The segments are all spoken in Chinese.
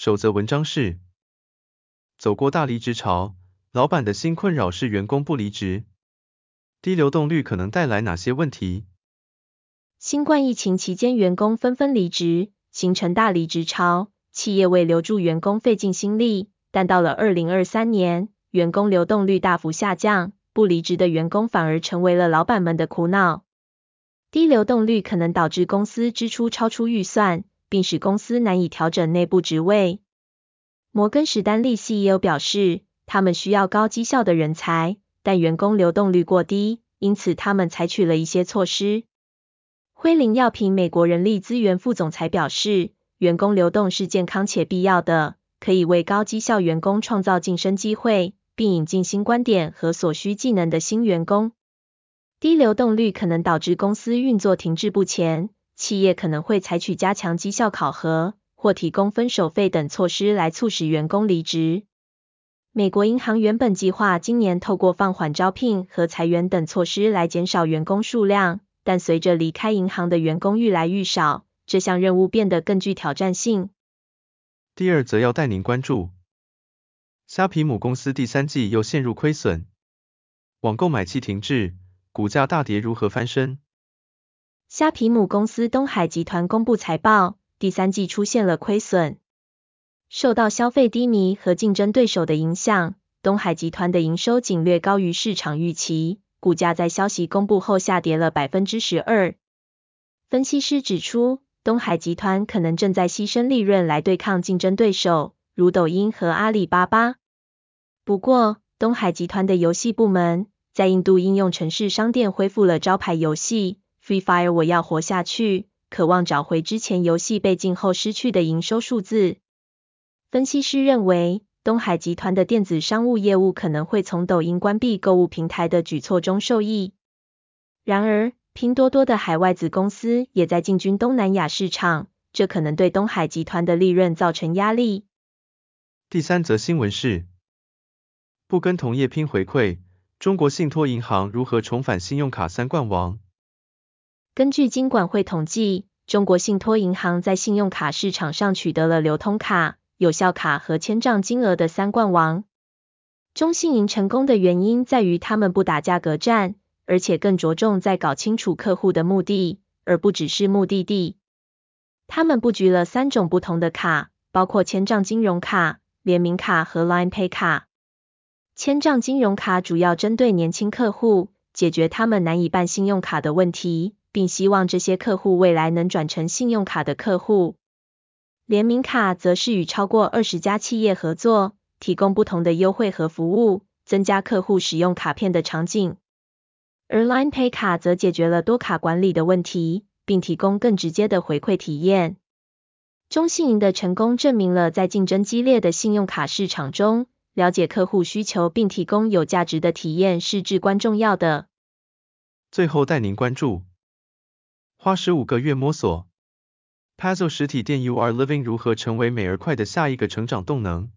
守则文章是：走过大离职潮，老板的新困扰是员工不离职。低流动率可能带来哪些问题？新冠疫情期间，员工纷纷离职，形成大离职潮，企业为留住员工费尽心力，但到了二零二三年，员工流动率大幅下降。不离职的员工反而成为了老板们的苦恼。低流动率可能导致公司支出超出预算，并使公司难以调整内部职位。摩根士丹利 CEO 表示，他们需要高绩效的人才，但员工流动率过低，因此他们采取了一些措施。辉林药品美国人力资源副总裁表示，员工流动是健康且必要的，可以为高绩效员工创造晋升机会。并引进新观点和所需技能的新员工。低流动率可能导致公司运作停滞不前，企业可能会采取加强绩效考核或提供分手费等措施来促使员工离职。美国银行原本计划今年透过放缓招聘和裁员等措施来减少员工数量，但随着离开银行的员工愈来愈少，这项任务变得更具挑战性。第二则要带您关注。虾皮母公司第三季又陷入亏损，网购买气停滞，股价大跌，如何翻身？虾皮母公司东海集团公布财报，第三季出现了亏损，受到消费低迷和竞争对手的影响，东海集团的营收仅略高于市场预期，股价在消息公布后下跌了百分之十二。分析师指出，东海集团可能正在牺牲利润来对抗竞争对手，如抖音和阿里巴巴。不过，东海集团的游戏部门在印度应用城市商店恢复了招牌游戏 Free Fire 我要活下去，渴望找回之前游戏被禁后失去的营收数字。分析师认为，东海集团的电子商务业务可能会从抖音关闭购物平台的举措中受益。然而，拼多多的海外子公司也在进军东南亚市场，这可能对东海集团的利润造成压力。第三则新闻是。不跟同业拼回馈，中国信托银行如何重返信用卡三冠王？根据金管会统计，中国信托银行在信用卡市场上取得了流通卡、有效卡和签账金额的三冠王。中信银成功的原因在于他们不打价格战，而且更着重在搞清楚客户的目的，而不只是目的地。他们布局了三种不同的卡，包括签账金融卡、联名卡和 Line Pay 卡。签账金融卡主要针对年轻客户，解决他们难以办信用卡的问题，并希望这些客户未来能转成信用卡的客户。联名卡则是与超过二十家企业合作，提供不同的优惠和服务，增加客户使用卡片的场景。而 Line Pay 卡则解决了多卡管理的问题，并提供更直接的回馈体验。中信银的成功证明了在竞争激烈的信用卡市场中，了解客户需求并提供有价值的体验是至关重要的。最后带您关注，花十五个月摸索，Pazzo 实体店 You Are Living 如何成为美而快的下一个成长动能？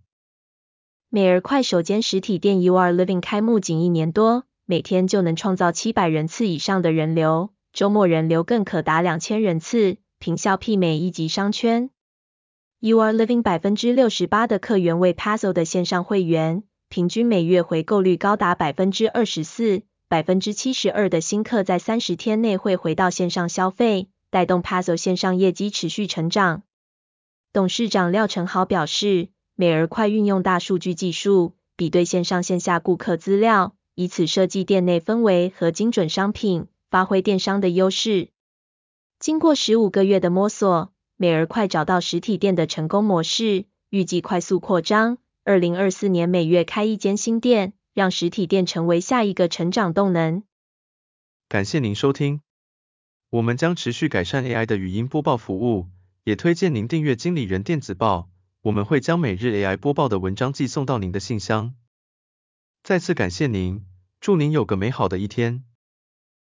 美而快首间实体店 You Are Living 开幕仅一年多，每天就能创造七百人次以上的人流，周末人流更可达两千人次，坪效媲美一级商圈。You are living 百分之六十八的客源为 Pazzo 的线上会员，平均每月回购率高达百分之二十四，百分之七十二的新客在三十天内会回到线上消费，带动 Pazzo 线上业绩持续成长。董事长廖成豪表示，美而快运用大数据技术，比对线上线下顾客资料，以此设计店内氛围和精准商品，发挥电商的优势。经过十五个月的摸索。美而快找到实体店的成功模式，预计快速扩张，二零二四年每月开一间新店，让实体店成为下一个成长动能。感谢您收听，我们将持续改善 AI 的语音播报服务，也推荐您订阅经理人电子报，我们会将每日 AI 播报的文章寄送到您的信箱。再次感谢您，祝您有个美好的一天。